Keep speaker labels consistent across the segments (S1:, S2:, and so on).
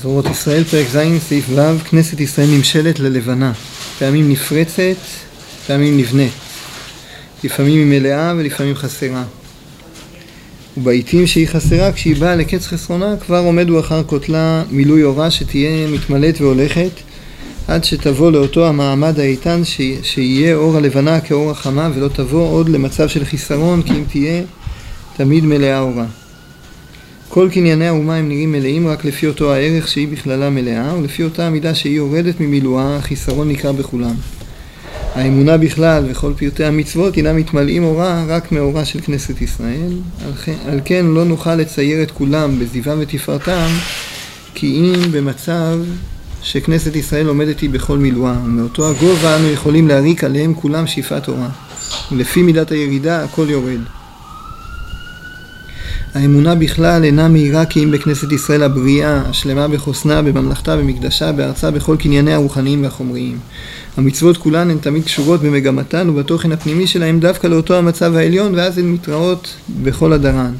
S1: זרועות ישראל, פרק ז', סעיף ו', כנסת ישראל נמשלת ללבנה, פעמים נפרצת, פעמים נבנית, לפעמים היא מלאה ולפעמים חסרה. ובעיתים שהיא חסרה, כשהיא באה לקץ חסרונה, כבר עומד הוא אחר כותלה מילוי אורה שתהיה מתמלאת והולכת, עד שתבוא לאותו המעמד האיתן ש... שיהיה אור הלבנה כאור החמה, ולא תבוא עוד למצב של חיסרון, כי אם תהיה תמיד מלאה אורה. כל קנייני האומה הם נראים מלאים רק לפי אותו הערך שהיא בכללה מלאה, ולפי אותה המידה שהיא יורדת ממילואה, החיסרון ניכר בכולם. האמונה בכלל וכל פרטי המצוות הינם מתמלאים אורה רק מאורה של כנסת ישראל, על כן, כן לא נוכל לצייר את כולם בזיווה ותפארתם, כי אם במצב שכנסת ישראל עומדת היא בכל מילואה, ומאותו הגובה אנו יכולים להריק עליהם כולם שאיפת אורה, ולפי מידת הירידה הכל יורד. האמונה בכלל אינה מהירה כי אם בכנסת ישראל הבריאה, השלמה בחוסנה, בממלכתה, במקדשה, בארצה, בכל קנייניה הרוחניים והחומריים. המצוות כולן הן תמיד קשורות במגמתן ובתוכן הפנימי שלהן דווקא לאותו המצב העליון, ואז הן מתראות בכל הדרן.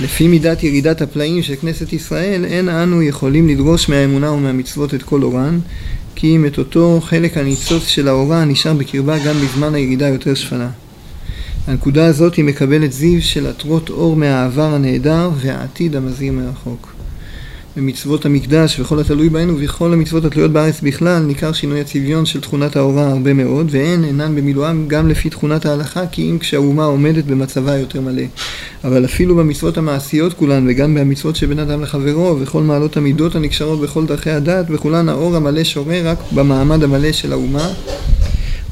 S1: לפי מידת ירידת הפלאים של כנסת ישראל, אין אנו יכולים לדרוש מהאמונה ומהמצוות את כל אורן, כי אם את אותו חלק הניצוץ של האורה נשאר בקרבה גם בזמן הירידה יותר שפלה. הנקודה הזאת היא מקבלת זיו של עטרות אור מהעבר הנהדר והעתיד המזהיר מרחוק. במצוות המקדש וכל התלוי בהן ובכל המצוות התלויות בארץ בכלל ניכר שינוי הצביון של תכונת האורה הרבה מאוד והן אינן במילואם גם לפי תכונת ההלכה כי אם כשהאומה עומדת במצבה יותר מלא. אבל אפילו במצוות המעשיות כולן וגם במצוות שבין אדם לחברו וכל מעלות המידות הנקשרות בכל דרכי הדת בכולן האור המלא שורה רק במעמד המלא של האומה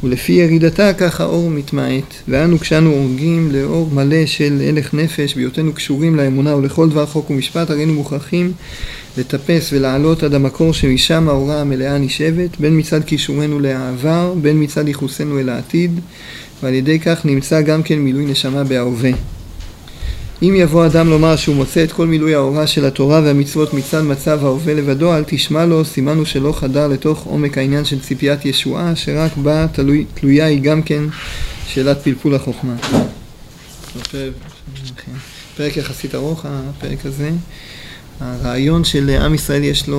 S1: ולפי ירידתה כך האור מתמעט, ואנו כשאנו הורגים לאור מלא של הלך נפש, בהיותנו קשורים לאמונה ולכל דבר חוק ומשפט, הרינו מוכרחים לטפס ולעלות עד המקור שמשם האורה המלאה נשאבת, בין מצד קישורנו לעבר, בין מצד ייחוסנו אל העתיד, ועל ידי כך נמצא גם כן מילוי נשמה בהווה. אם יבוא אדם לומר שהוא מוצא את כל מילוי ההוראה של התורה והמצוות מצד מצב ההווה לבדו, אל תשמע לו, סימנו שלא חדר לתוך עומק העניין של ציפיית ישועה, שרק בה תלוי, תלויה היא גם כן שאלת פלפול החוכמה. פרק יחסית ארוך, הפרק הזה. הרעיון של עם ישראל יש לו,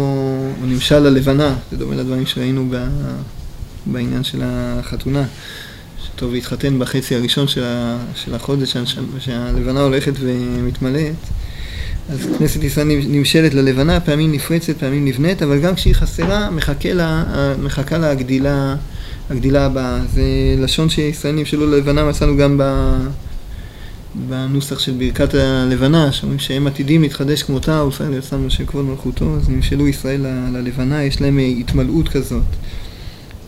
S1: הוא נמשל ללבנה, זה דומה לדברים שראינו בעניין של החתונה. טוב להתחתן בחצי הראשון של, ה, של החודש, שהלבנה הולכת ומתמלאת, אז כנסת ישראל נמשלת ללבנה, פעמים נפרצת, פעמים נבנית, אבל גם כשהיא חסרה, מחכה לה, מחכה לה הגדילה, הגדילה הבאה. זה לשון שישראל נמשלו ללבנה, מצאנו גם ב... בנוסח של ברכת הלבנה, שאומרים שהם עתידים להתחדש כמותה, וישראל יצאנו משה כבוד מלכותו, אז נמשלו ישראל ללבנה, יש להם התמלאות כזאת.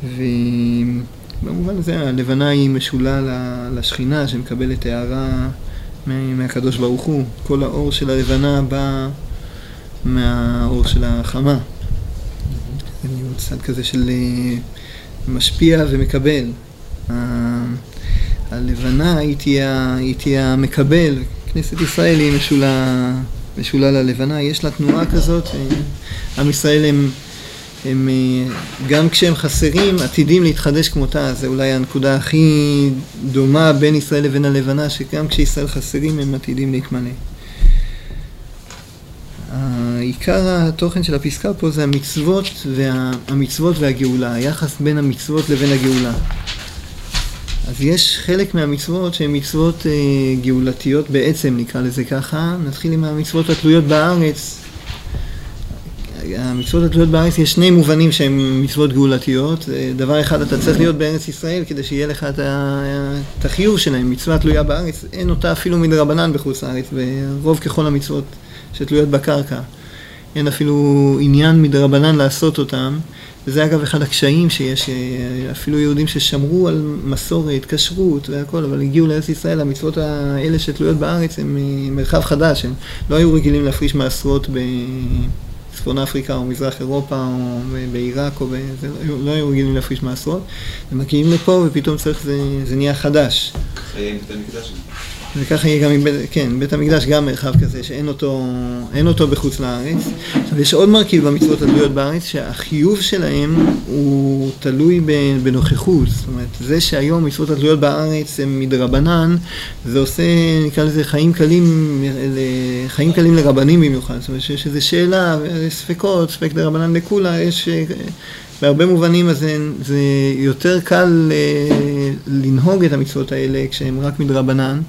S1: ו... במובן הזה הלבנה היא משולה לשכינה שמקבלת הערה מהקדוש ברוך הוא. כל האור של הלבנה בא מהאור של החמה. זה צד כזה של אה, משפיע ומקבל. הלבנה היא תהיה, היא תהיה המקבל, כנסת ישראל היא משולה, משולה ללבנה, יש לה תנועה כזאת, עם ישראל הם הם אה, גם כשהם חסרים עתידים להתחדש כמותה, זה אולי הנקודה הכי דומה בין ישראל לבין הלבנה, שגם כשישראל חסרים הם עתידים להתמלא. עיקר התוכן של הפסקה פה זה המצוות, וה, המצוות והגאולה, היחס בין המצוות לבין הגאולה. אז יש חלק מהמצוות שהן מצוות אה, גאולתיות בעצם, נקרא לזה ככה. נתחיל עם המצוות התלויות בארץ, המצוות התלויות בארץ יש שני מובנים שהן מצוות גאולתיות. דבר אחד, אתה צריך להיות בארץ ישראל כדי שיהיה לך את החיוב שלהם. מצווה תלויה בארץ, אין אותה אפילו מדרבנן בחוץ לארץ, ורוב ככל המצוות שתלויות בקרקע. אין אפילו עניין מדרבנן לעשות אותם. וזה אגב אחד הקשיים שיש, אפילו יהודים ששמרו על מסורת, כשרות והכל, אבל הגיעו לארץ ישראל, המצוות האלה שתלויות בארץ הם מרחב חדש, הם לא היו רגילים להפריש מעשרות ב... צפון אפריקה או מזרח אירופה או בעיראק או בזה, לא היו רגילים להפריש מעשרות, הם מגיעים לפה ופתאום צריך, זה, זה נהיה חדש.
S2: חיי בית המקדש.
S1: וככה יהיה גם עם בית, כן, בית המקדש גם מרחב כזה שאין אותו, אותו בחוץ לארץ. עכשיו יש עוד מרכיב במצוות התלויות בארץ שהחיוב שלהם הוא תלוי בנוכחות. זאת אומרת, זה שהיום מצוות התלויות בארץ הם מדרבנן, זה עושה, נקרא לזה חיים קלים, חיים קלים לרבנים במיוחד. זאת אומרת שיש איזו שאלה, ספקות, ספק דרבנן לכולה, יש... בהרבה מובנים אז זה, זה יותר קל אה, לנהוג את המצוות האלה כשהן רק מדרבנן.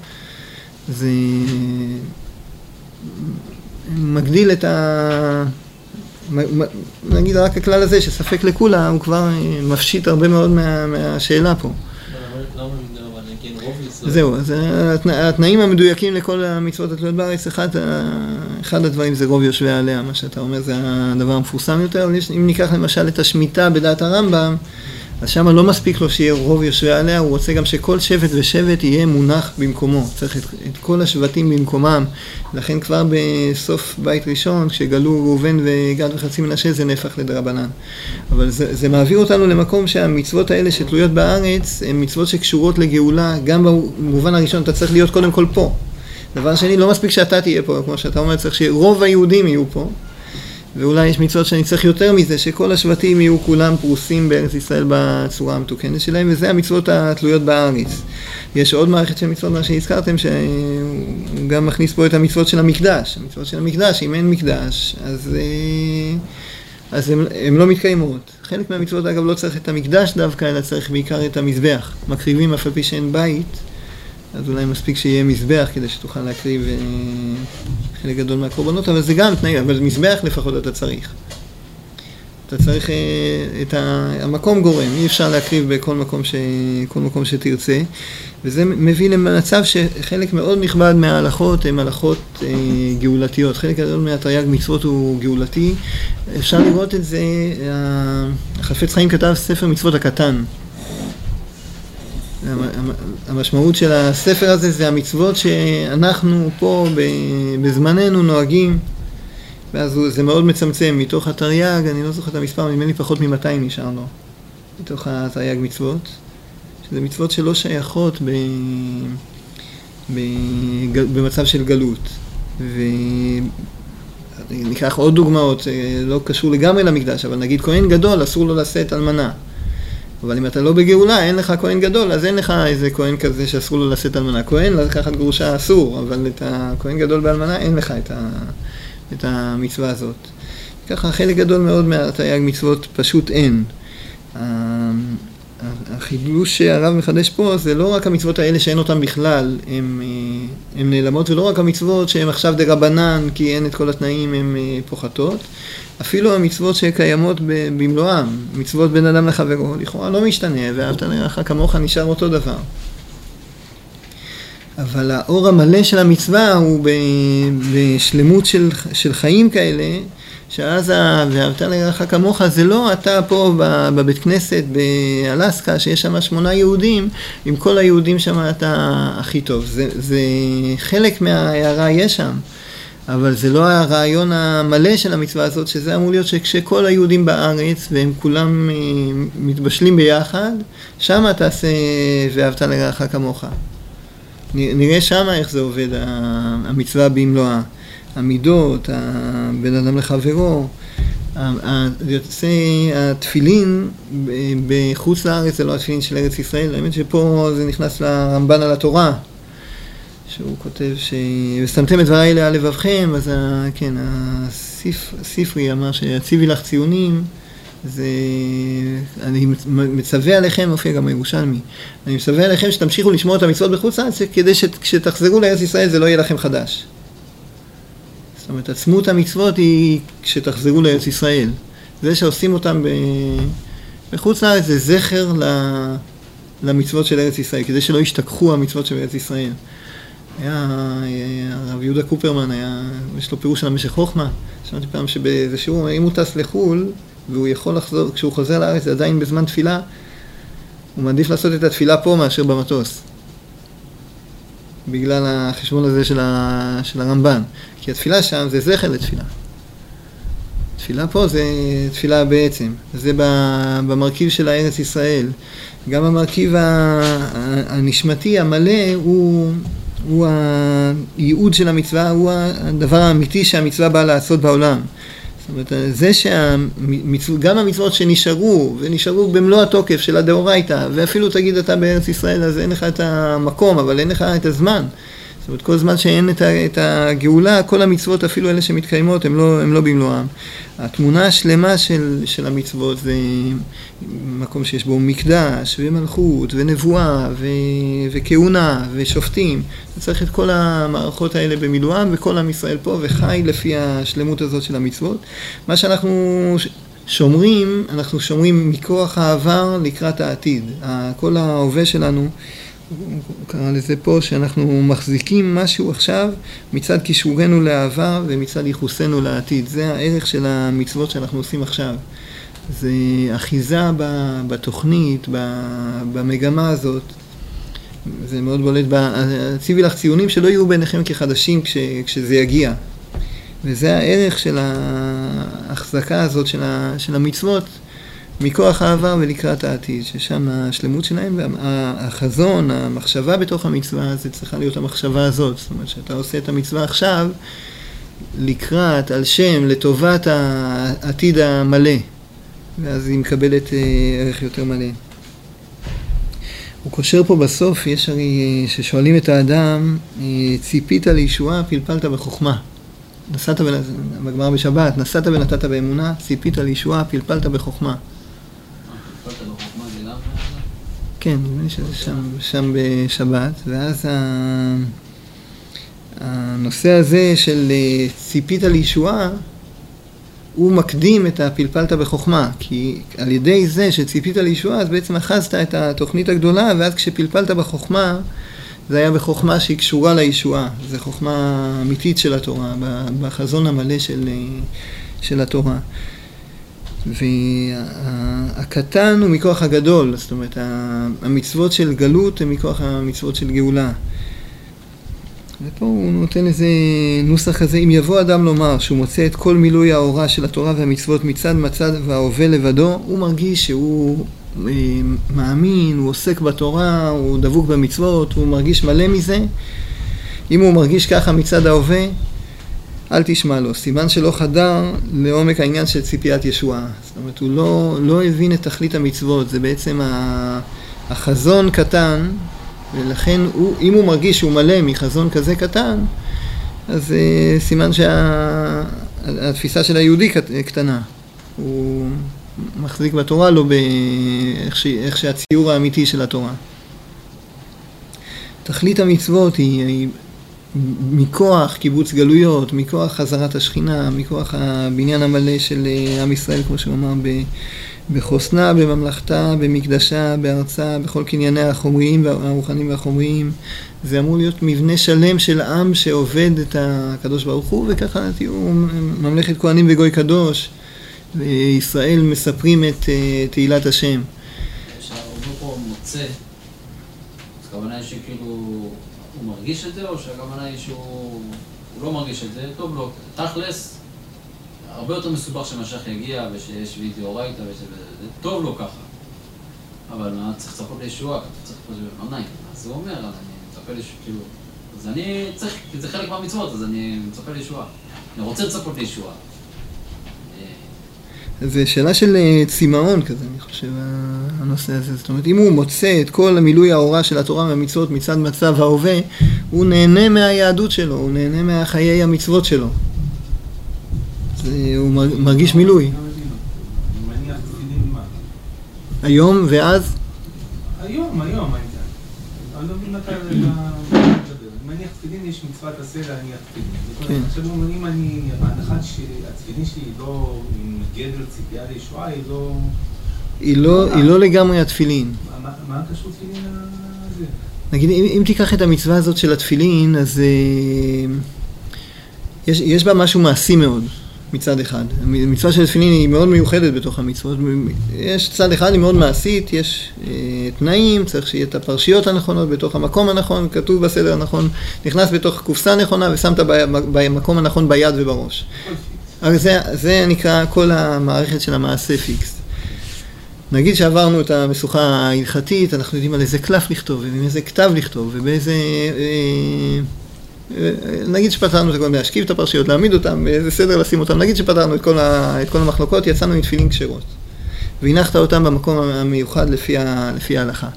S1: זה מגדיל את ה... נגיד רק הכלל הזה שספק לכולה הוא כבר מפשיט הרבה מאוד מה, מהשאלה פה. זהו, אז התנאים המדויקים לכל המצוות התלויות בארץ, אחד, אחד הדברים זה רוב יושבי עליה, מה שאתה אומר זה הדבר המפורסם יותר, אבל אם ניקח למשל את השמיטה בדעת הרמב"ם, אז שם לא מספיק לו שיהיה רוב יושבי עליה, הוא רוצה גם שכל שבט ושבט יהיה מונח במקומו. צריך את, את כל השבטים במקומם. לכן כבר בסוף בית ראשון, כשגלו ראובן וגד וחצי מנשה, זה נהפך לדרבנן. אבל זה, זה מעביר אותנו למקום שהמצוות האלה שתלויות בארץ, הן מצוות שקשורות לגאולה, גם במובן הראשון, אתה צריך להיות קודם כל פה. דבר שני, לא מספיק שאתה תהיה פה, כמו שאתה אומר, צריך שרוב היהודים יהיו פה. ואולי יש מצוות שאני צריך יותר מזה, שכל השבטים יהיו כולם פרוסים בארץ ישראל בצורה המתוקנת שלהם, וזה המצוות התלויות בארץ. יש עוד מערכת של מצוות, מה שהזכרתם, שהוא גם מכניס פה את המצוות של המקדש. המצוות של המקדש, אם אין מקדש, אז, אה, אז הן לא מתקיימות. חלק מהמצוות, אגב, לא צריך את המקדש דווקא, אלא צריך בעיקר את המזבח. מקריבים אף על פי שאין בית. אז אולי מספיק שיהיה מזבח כדי שתוכל להקריב אה, חלק גדול מהקורבנות, אבל זה גם תנאי, אבל מזבח לפחות אתה צריך. אתה צריך אה, את המקום גורם, אי אפשר להקריב בכל מקום, ש... מקום שתרצה, וזה מביא למצב שחלק מאוד נכבד מההלכות הן הלכות אה, גאולתיות, חלק גדול מהתרי"ג מצוות הוא גאולתי, אפשר לראות את זה, החפץ חיים כתב ספר מצוות הקטן, המשמעות של הספר הזה זה המצוות שאנחנו פה בזמננו נוהגים ואז זה מאוד מצמצם. מתוך התרי"ג, אני לא זוכר את המספר, נדמה לי פחות מ-200 נשאר לו מתוך התרי"ג מצוות שזה מצוות שלא שייכות ב... ב... במצב של גלות. וניקח עוד דוגמאות, לא קשור לגמרי למקדש, אבל נגיד כהן גדול אסור לו לשאת אלמנה אבל אם אתה לא בגאולה, אין לך כהן גדול, אז אין לך איזה כהן כזה שאסור לו לשאת אלמנה. כהן, לקחת גרושה אסור, אבל את הכהן גדול באלמנה, אין לך את, ה, את המצווה הזאת. ככה חלק גדול מאוד מהתייג מצוות פשוט אין. החידוש שהרב מחדש פה זה לא רק המצוות האלה שאין אותן בכלל, הן נעלמות, ולא רק המצוות שהן עכשיו דה רבנן, כי אין את כל התנאים, הן אה, פוחתות. אפילו המצוות שקיימות במלואם, מצוות בין אדם לחברו, לכאורה לא משתנה, ואהבת לרעך כמוך נשאר אותו דבר. אבל האור המלא של המצווה הוא בשלמות של, של חיים כאלה, שאז ואהבת לרעך כמוך זה לא אתה פה בבית כנסת באלסקה, שיש שם שמונה יהודים, עם כל היהודים שם אתה הכי טוב. זה, זה חלק מההערה יש שם. אבל זה לא הרעיון המלא של המצווה הזאת, שזה אמור להיות שכשכל היהודים בארץ והם כולם אה, מתבשלים ביחד, שמה תעשה ואהבת לרעך כמוך. נראה שמה איך זה עובד, המצווה במלואה. המידות, בין אדם לחברו, יוצא התפילין בחוץ לארץ זה לא התפילין של ארץ ישראל, האמת שפה זה נכנס לרמב"ן על התורה, שהוא כותב ש... ושמתם את דבריי על לבבכם, אז ה... כן, הספרי אמר שיציבי לך ציונים, זה... אני מצווה עליכם, מופיע גם הירושלמי, אני מצווה עליכם שתמשיכו לשמור את המצוות בחוץ לארץ, כדי שכשתחזרו לארץ ישראל זה לא יהיה לכם חדש. אומרת, עצמות המצוות היא כשתחזרו לארץ ישראל. זה שעושים אותם בחוץ לארץ זה זכר למצוות של ארץ ישראל, כדי שלא ישתכחו המצוות של ארץ ישראל. היה הרב יהודה קופרמן, היה, יש לו פירוש על המשך חוכמה. שמעתי פעם שבאיזה שיעור, אם הוא טס לחו"ל, והוא יכול לחזור, כשהוא חוזר לארץ, זה עדיין בזמן תפילה, הוא מעדיף לעשות את התפילה פה מאשר במטוס. בגלל החשבון הזה של, ה, של הרמב"ן. כי התפילה שם זה זכר לתפילה. תפילה פה זה תפילה בעצם, זה במרכיב של הארץ ישראל. גם המרכיב הנשמתי המלא הוא הוא הייעוד של המצווה, הוא הדבר האמיתי שהמצווה באה לעשות בעולם. זאת אומרת, זה שגם המצוות שנשארו, ונשארו במלוא התוקף של הדאורייתא, ואפילו תגיד אתה בארץ ישראל אז אין לך את המקום, אבל אין לך את הזמן. זאת אומרת, כל זמן שאין את הגאולה, כל המצוות, אפילו אלה שמתקיימות, הן לא, לא במלואן. התמונה השלמה של, של המצוות זה מקום שיש בו מקדש, ומלכות, ונבואה, ו, וכהונה, ושופטים. צריך את כל המערכות האלה במילואם, וכל עם ישראל פה, וחי לפי השלמות הזאת של המצוות. מה שאנחנו שומרים, אנחנו שומרים מכוח העבר לקראת העתיד. כל ההווה שלנו הוא קרא לזה פה שאנחנו מחזיקים משהו עכשיו מצד קישורנו לעבר ומצד ייחוסנו לעתיד. זה הערך של המצוות שאנחנו עושים עכשיו. זה אחיזה בתוכנית, במגמה הזאת. זה מאוד בולט. ציווי לך ציונים שלא יהיו ביניכם כחדשים כש, כשזה יגיע. וזה הערך של ההחזקה הזאת של המצוות. מכוח העבר ולקראת העתיד, ששם השלמות שלהם, והחזון, המחשבה בתוך המצווה, זה צריכה להיות המחשבה הזאת. זאת אומרת, שאתה עושה את המצווה עכשיו לקראת, על שם, לטובת העתיד המלא, ואז היא מקבלת אה, ערך יותר מלא. הוא קושר פה בסוף, יש הרי, אה, ששואלים את האדם, אה, ציפית לישועה, פלפלת בחוכמה. נסעת, בגמרא בשבת, נסעת ונתת באמונה, ציפית לישועה, פלפלת בחוכמה. כן, נדמה לי שזה שם, שם בשבת, ואז הנושא הזה של אה, ציפית לישועה, הוא מקדים את הפלפלת בחוכמה, כי על ידי זה שציפית לישועה, אז בעצם אחזת את התוכנית הגדולה, ואז כשפלפלת בחוכמה, זה היה בחוכמה שהיא קשורה לישועה, זו חוכמה אמיתית של התורה, בחזון המלא של, אה, של התורה. והקטן הוא מכוח הגדול, זאת אומרת, המצוות של גלות הן מכוח המצוות של גאולה. ופה הוא נותן איזה נוסח כזה, אם יבוא אדם לומר שהוא מוצא את כל מילוי ההוראה של התורה והמצוות מצד מצד וההווה לבדו, הוא מרגיש שהוא אה, מאמין, הוא עוסק בתורה, הוא דבוק במצוות, הוא מרגיש מלא מזה. אם הוא מרגיש ככה מצד ההווה, אל תשמע לו. סימן שלא חדר לעומק העניין של ציפיית ישועה. זאת אומרת, הוא לא, לא הבין את תכלית המצוות, זה בעצם החזון קטן, ולכן הוא, אם הוא מרגיש שהוא מלא מחזון כזה קטן, אז uh, סימן שהתפיסה שה, של היהודי קטנה. הוא מחזיק בתורה לא באיך שהציור האמיתי של התורה. תכלית המצוות היא, היא מכוח קיבוץ גלויות, מכוח חזרת השכינה, מכוח הבניין המלא של אה, עם ישראל, כמו שהוא אמר, בחוסנה, בממלכתה, במקדשה, בארצה, בכל קנייני החומריים והרוחניים והחומריים. זה אמור להיות מבנה שלם של עם שעובד את הקדוש ברוך הוא, וככה תהיו ממלכת כהנים וגוי קדוש, וישראל מספרים את אה, תהילת השם.
S2: אפשר, פה מוצא, הכוונה שכאילו... הוא מרגיש את זה, או שהכוונה היא שהוא לא מרגיש את זה, טוב לו. תכלס, הרבה יותר מסובך שמשיח יגיע ושיש וידאו רייטה וזה טוב לו ככה. אבל מה, צריך לצפות לישועה, צריך לצפות לא נעים. אז הוא אומר, אז אני מצפה לישועה, כאילו... אז אני צריך, כי זה חלק מהמצוות, אז אני מצפה לישועה. אני רוצה לצפות לישועה.
S1: זה שאלה של אה, צמאון כזה, אני חושב, הנושא הזה. זאת אומרת, אם הוא מוצא את כל המילוי ההוראה של התורה והמצוות מצד מצב ההווה, הוא נהנה מהיהדות שלו, הוא נהנה מהחיי המצוות שלו. זה, הוא מרגיש מילוי. היום ואז?
S3: היום, היום. אני לא מבין מתי... מניח תפילין יש מצוות עשה להניח תפילין. כן. עכשיו אם אני, ההנחה שהתפילין שלי לא עם גדר ציפייה לישועה, היא לא... היא לא,
S1: היא לא לגמרי התפילין.
S3: מה קשור תפילין לזה?
S1: נגיד, אם, אם תיקח את המצווה הזאת של התפילין, אז uh, יש, יש בה משהו מעשי מאוד. מצד אחד. המצווה של תפילין היא מאוד מיוחדת בתוך המצוות. יש צד אחד, היא מאוד מעשית, יש אה, תנאים, צריך שיהיה את הפרשיות הנכונות בתוך המקום הנכון, כתוב בסדר הנכון, נכנס בתוך קופסה נכונה ושמת במקום הנכון ביד ובראש. אבל זה, זה נקרא כל המערכת של המעשה פיקס. נגיד שעברנו את המשוכה ההלכתית, אנחנו יודעים על איזה קלף לכתוב, ועם איזה כתב לכתוב, ובאיזה... אה, נגיד שפתרנו את הכל, להשכיב את הפרשיות, להעמיד אותם, באיזה סדר לשים אותם, נגיד שפתרנו את כל, ה, את כל המחלוקות, יצאנו עם תפילין כשרות. והנחת אותם במקום המיוחד לפי, ה, לפי ההלכה.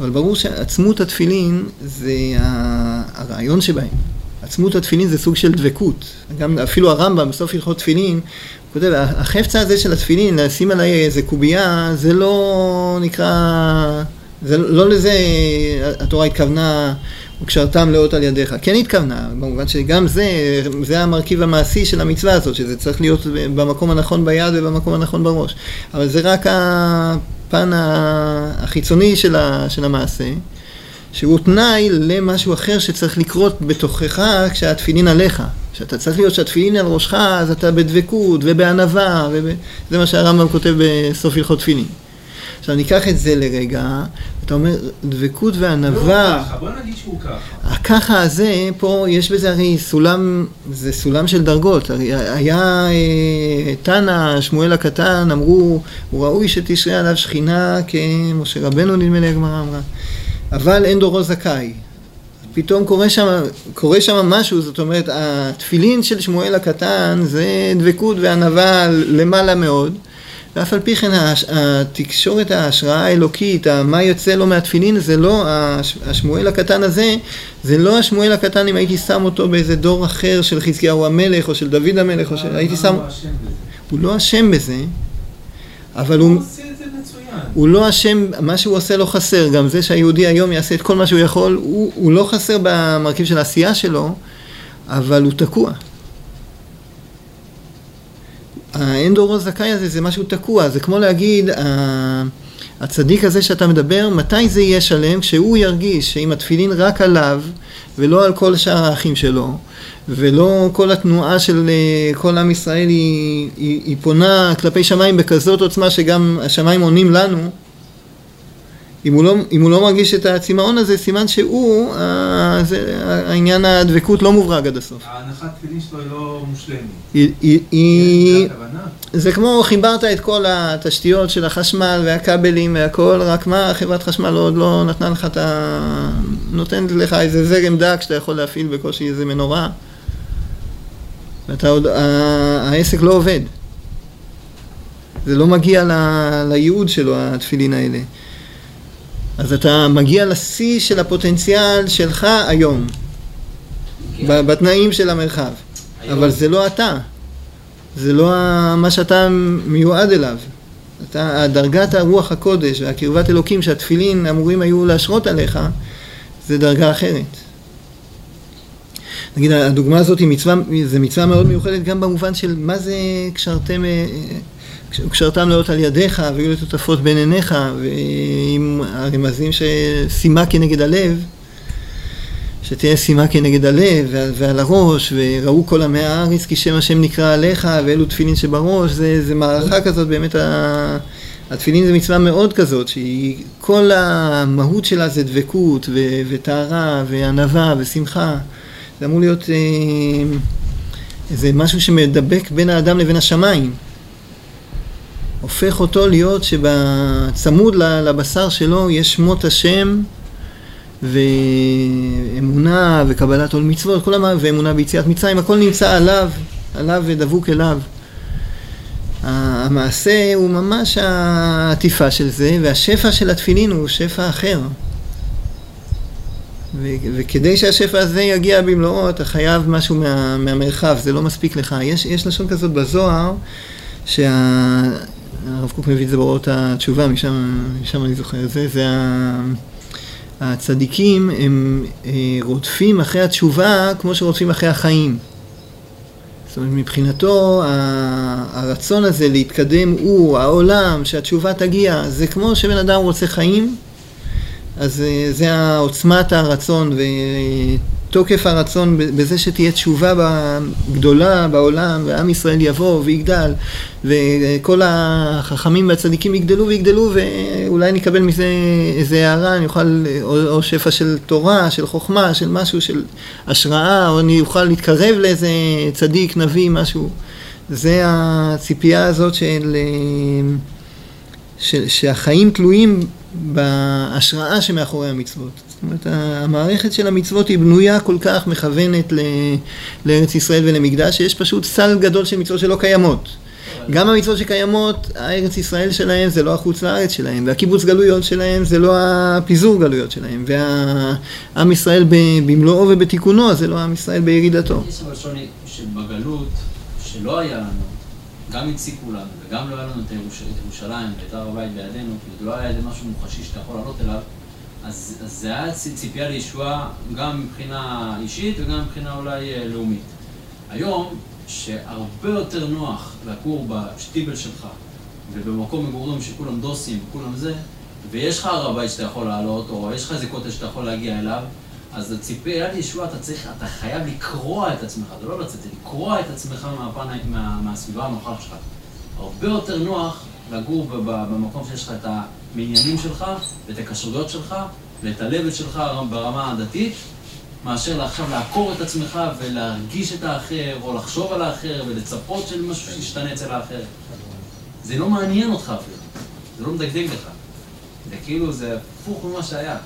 S1: אבל ברור שעצמות התפילין זה הרעיון שבהם. עצמות התפילין זה סוג של דבקות. גם אפילו הרמב"ם בסוף הלכות תפילין, הוא כותב, החפצה הזה של התפילין, לשים עליי איזה קובייה, זה לא נקרא, זה לא לזה התורה התכוונה, וקשרתם לאות על ידיך. כן התכוונה, במובן שגם זה, זה המרכיב המעשי של המצווה הזאת, שזה צריך להיות במקום הנכון ביד ובמקום הנכון בראש. אבל זה רק הפן החיצוני של, המעשה. שהוא תנאי למשהו אחר שצריך לקרות בתוכך כשהתפילין עליך. כשאתה צריך להיות שהתפילין על ראשך, אז אתה בדבקות ובענווה, וזה מה שהרמב"ם כותב בסוף הלכות תפילין. עכשיו ניקח את זה לרגע, אתה אומר דבקות וענווה.
S3: לא ככה, בוא נגיד שהוא ככה.
S1: הככה הזה, פה יש בזה הרי סולם, זה סולם של דרגות. הרי היה אה, תנא, שמואל הקטן, אמרו, הוא ראוי שתשרה עליו שכינה כמשה רבנו נדמה לי הגמרא אמרה. אבל אין דורו זכאי. פתאום קורה שם, קורה שם משהו, זאת אומרת, התפילין של שמואל הקטן זה דבקות וענווה למעלה מאוד, ואף על פי כן התקשורת, ההשראה האלוקית, מה יוצא לו מהתפילין, זה לא, השמואל הקטן הזה, זה לא השמואל הקטן אם הייתי שם אותו באיזה דור אחר של חזקיהו המלך, או של דוד המלך, או של... הייתי שם... הוא לא אשם בזה, אבל הוא... הוא לא אשם, מה שהוא עושה לא חסר, גם זה שהיהודי היום יעשה את כל מה שהוא יכול, הוא, הוא לא חסר במרכיב של העשייה שלו, אבל הוא תקוע. האין דורו זכאי הזה זה משהו תקוע, זה כמו להגיד, הצדיק הזה שאתה מדבר, מתי זה יהיה שלם? כשהוא ירגיש שאם התפילין רק עליו ולא על כל שאר האחים שלו, ולא כל התנועה של אה, כל עם ישראל היא, היא, היא פונה כלפי שמיים בכזאת עוצמה שגם השמיים עונים לנו, אם הוא, לא, אם הוא לא מרגיש את הצמאון הזה, סימן שהוא, אה, זה, העניין הדבקות לא מוברג עד הסוף.
S3: ההנחת תפילין שלו היא לא מושלמת.
S1: היא, היא, היא, זה כמו חיברת את כל התשתיות של החשמל והכבלים והכל, רק מה, חברת חשמל עוד לא נתנה לך את ה... נותנת לך איזה זרם דק שאתה יכול להפעיל בקושי איזה מנורה. ואתה עוד, העסק לא עובד. זה לא מגיע לייעוד שלו, התפילין האלה. אז אתה מגיע לשיא של הפוטנציאל שלך היום, כן. בתנאים של המרחב. היום. אבל זה לא אתה. זה לא מה שאתה מיועד אליו. אתה, דרגת הרוח הקודש והקרבת אלוקים שהתפילין אמורים היו להשרות עליך, זה דרגה אחרת. נגיד, הדוגמה הזאת היא מצווה, זה מצווה מאוד מיוחדת גם במובן של מה זה קשרתם, אה, קשרתם לאות על ידיך והיו לטוטפות בין עיניך ועם הרמזים ששימה כנגד הלב שתהיה שימה כנגד הלב ועל הראש וראו כל עמי הארץ כי שם השם נקרא עליך ואלו תפילין שבראש זה, זה מערכה כזאת באמת התפילין זה מצווה מאוד כזאת שהיא כל המהות שלה זה דבקות וטהרה וענווה ושמחה זה אמור להיות אה, איזה משהו שמדבק בין האדם לבין השמיים. הופך אותו להיות שבצמוד לבשר שלו יש שמות השם ואמונה וקבלת עול מצוות, כל המ... ואמונה ביציאת מצרים, הכל נמצא עליו, עליו ודבוק אליו. המעשה הוא ממש העטיפה של זה, והשפע של התפילין הוא שפע אחר. ו- וכדי שהשפע הזה יגיע במלואו, אתה חייב משהו מה- מהמרחב, זה לא מספיק לך. יש, יש לשון כזאת בזוהר, שהרב קוק מביא את זה בהוראות התשובה, משם, משם אני זוכר את זה, זה ה... הצדיקים הם אה, רודפים אחרי התשובה כמו שרודפים אחרי החיים. זאת אומרת, מבחינתו הרצון הזה להתקדם הוא, העולם, שהתשובה תגיע, זה כמו שבן אדם רוצה חיים, אז אה, זה העוצמת הרצון ותוקף הרצון בזה שתהיה תשובה גדולה בעולם ועם ישראל יבוא ויגדל וכל החכמים והצדיקים יגדלו ויגדלו ואולי נקבל מזה איזה הערה, אני אוכל, או, או שפע של תורה, של חוכמה, של משהו, של השראה, או אני אוכל להתקרב לאיזה צדיק, נביא, משהו. זה הציפייה הזאת של... ש, שהחיים תלויים בהשראה שמאחורי המצוות. זאת אומרת, המערכת של המצוות היא בנויה כל כך מכוונת ל, לארץ ישראל ולמקדש, שיש פשוט סל גדול של מצוות שלא קיימות. גם המצוות שקיימות, הארץ ישראל שלהם זה לא החוץ לארץ שלהם, והקיבוץ גלויות שלהם זה לא הפיזור גלויות שלהם, והעם ישראל במלואו ובתיקונו זה לא עם ישראל בירידתו.
S2: יש אבל שוני שבגלות, שלא היה לנו, גם הציקו לנו וגם לא היה לנו את ירושלים ואת הר הבית בידינו, כי לא היה איזה משהו מוחשי שאתה יכול לעלות אליו, אז, אז זה היה ציפייה לישועה גם מבחינה אישית וגם מבחינה אולי אה, לאומית. היום, שהרבה יותר נוח לגור בשטיבל שלך ובמקום מגורים שכולם דוסים וכולם זה, ויש לך הר הבית שאתה יכול לעלות, או יש לך איזה כותל שאתה יכול להגיע אליו, אז הציפייה לישועה, אתה צריך, אתה חייב לקרוע את עצמך, זה לא לצאת, לקרוע את עצמך מהפן, מה, מהסביבה הנוחה שלך. הרבה יותר נוח לגור במקום שיש לך את המניינים שלך, ואת הכשרויות שלך, ואת הלבד שלך ברמה הדתית, מאשר עכשיו לעקור את עצמך ולהרגיש את האחר, או לחשוב על האחר, ולצפות של משהו שישתנה אצל האחר. זה לא מעניין אותך אפילו, זה לא מדגדג לך. זה כאילו, זה הפוך ממה שהיה.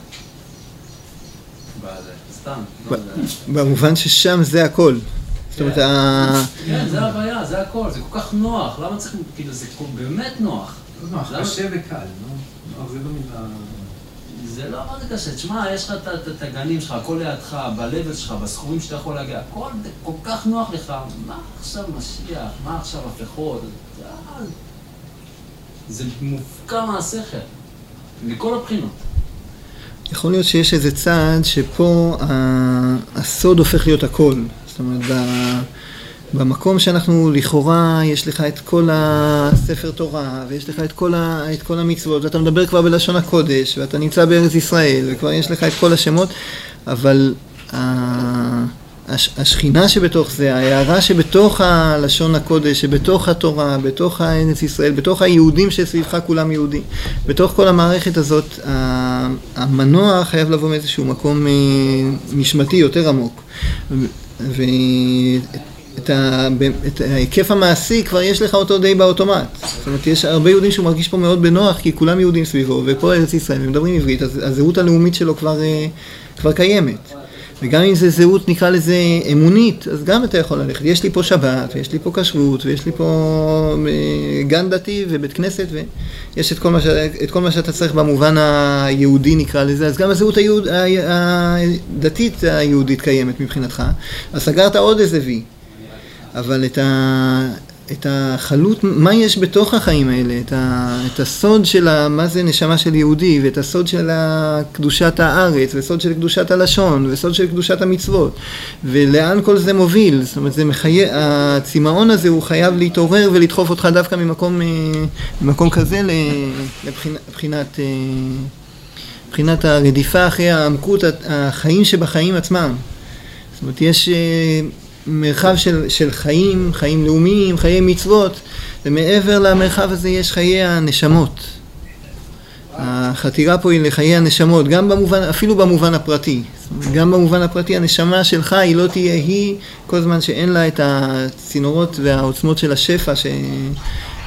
S2: סתם. לא
S1: במובן ששם זה הכל. זאת אומרת,
S2: כן, זה הבעיה, זה הכל, זה כל כך נוח, למה צריך, כאילו, זה באמת נוח.
S3: נוח, קשה וקל, נוח זה לא
S2: לא מה זה קשה, תשמע, יש לך את הגנים שלך, הכל לידך, ב שלך, בסכומים שאתה יכול להגיע, הכל כל כך נוח לך, מה עכשיו משיח, מה עכשיו הפכות, זה מופקע מהשכל, מכל הבחינות.
S1: יכול להיות שיש איזה צעד שפה הסוד הופך להיות הכל. זאת אומרת, במקום שאנחנו לכאורה, יש לך את כל הספר תורה, ויש לך את כל, ה, את כל המצוות, ואתה מדבר כבר בלשון הקודש, ואתה נמצא בארץ ישראל, וכבר יש לך את כל השמות, אבל השכינה שבתוך זה, ההערה שבתוך הלשון הקודש, שבתוך התורה, בתוך הארץ ישראל, בתוך היהודים שסביבך כולם יהודים, בתוך כל המערכת הזאת, המנוע חייב לבוא מאיזשהו מקום אה, נשמתי יותר עמוק. ואת ה, את ההיקף המעשי כבר יש לך אותו די באוטומט. זאת אומרת, יש הרבה יהודים שהוא מרגיש פה מאוד בנוח, כי כולם יהודים סביבו, ופה ארץ ישראל, ומדברים עברית, אז הזהות הלאומית שלו כבר, אה, כבר קיימת. וגם אם זה זהות, נקרא לזה אמונית, אז גם אתה יכול ללכת. יש לי פה שבת, ויש לי פה כשרות, ויש לי פה אה, גן דתי ובית כנסת, ויש את כל, מה ש... את כל מה שאתה צריך במובן היהודי, נקרא לזה, אז גם הזהות היהוד... הדתית היהודית קיימת מבחינתך. אז סגרת עוד איזה וי. אבל את, ה, את החלות, מה יש בתוך החיים האלה, את, ה, את הסוד של ה, מה זה נשמה של יהודי, ואת הסוד של קדושת הארץ, וסוד של קדושת הלשון, וסוד של קדושת המצוות, ולאן כל זה מוביל, זאת אומרת, זה מחי... הצמאון הזה הוא חייב להתעורר ולדחוף אותך דווקא ממקום, אה, ממקום כזה לבחינת, אה, מבחינת הרדיפה אחרי העמקות החיים שבחיים עצמם. זאת אומרת, יש... מרחב של, של חיים, חיים לאומיים, חיי מצוות, ומעבר למרחב הזה יש חיי הנשמות. החתירה פה היא לחיי הנשמות, גם במובן, אפילו במובן הפרטי. גם במובן הפרטי הנשמה שלך היא לא תהיה היא כל זמן שאין לה את הצינורות והעוצמות של השפע ש,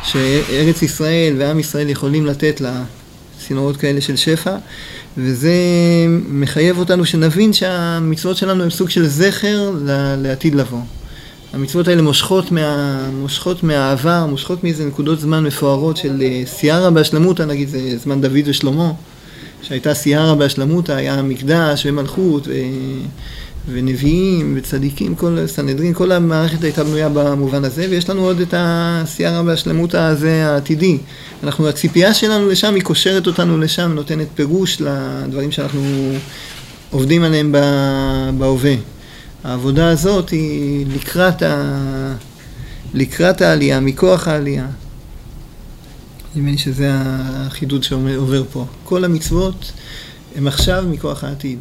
S1: שארץ ישראל ועם ישראל יכולים לתת לה, צינורות כאלה של שפע. וזה מחייב אותנו שנבין שהמצוות שלנו הן סוג של זכר לעתיד לבוא. המצוות האלה מושכות, מה, מושכות מהעבר, מושכות מאיזה נקודות זמן מפוארות של אה, סיירה בהשלמותא, נגיד זה זמן דוד ושלמה, שהייתה סיירה בהשלמותא, היה מקדש ומלכות ו... ונביאים וצדיקים, כל סנהדרין, כל המערכת הייתה בנויה במובן הזה, ויש לנו עוד את הסיירה והשלמות הזה העתידי. אנחנו, הציפייה שלנו לשם היא קושרת אותנו לשם, נותנת פירוש לדברים שאנחנו עובדים עליהם בהווה. העבודה הזאת היא לקראת, ה... לקראת העלייה, מכוח העלייה. נדמה לי שזה החידוד שעובר פה. כל המצוות הם עכשיו מכוח העתיד.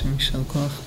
S1: השם יישר כוח.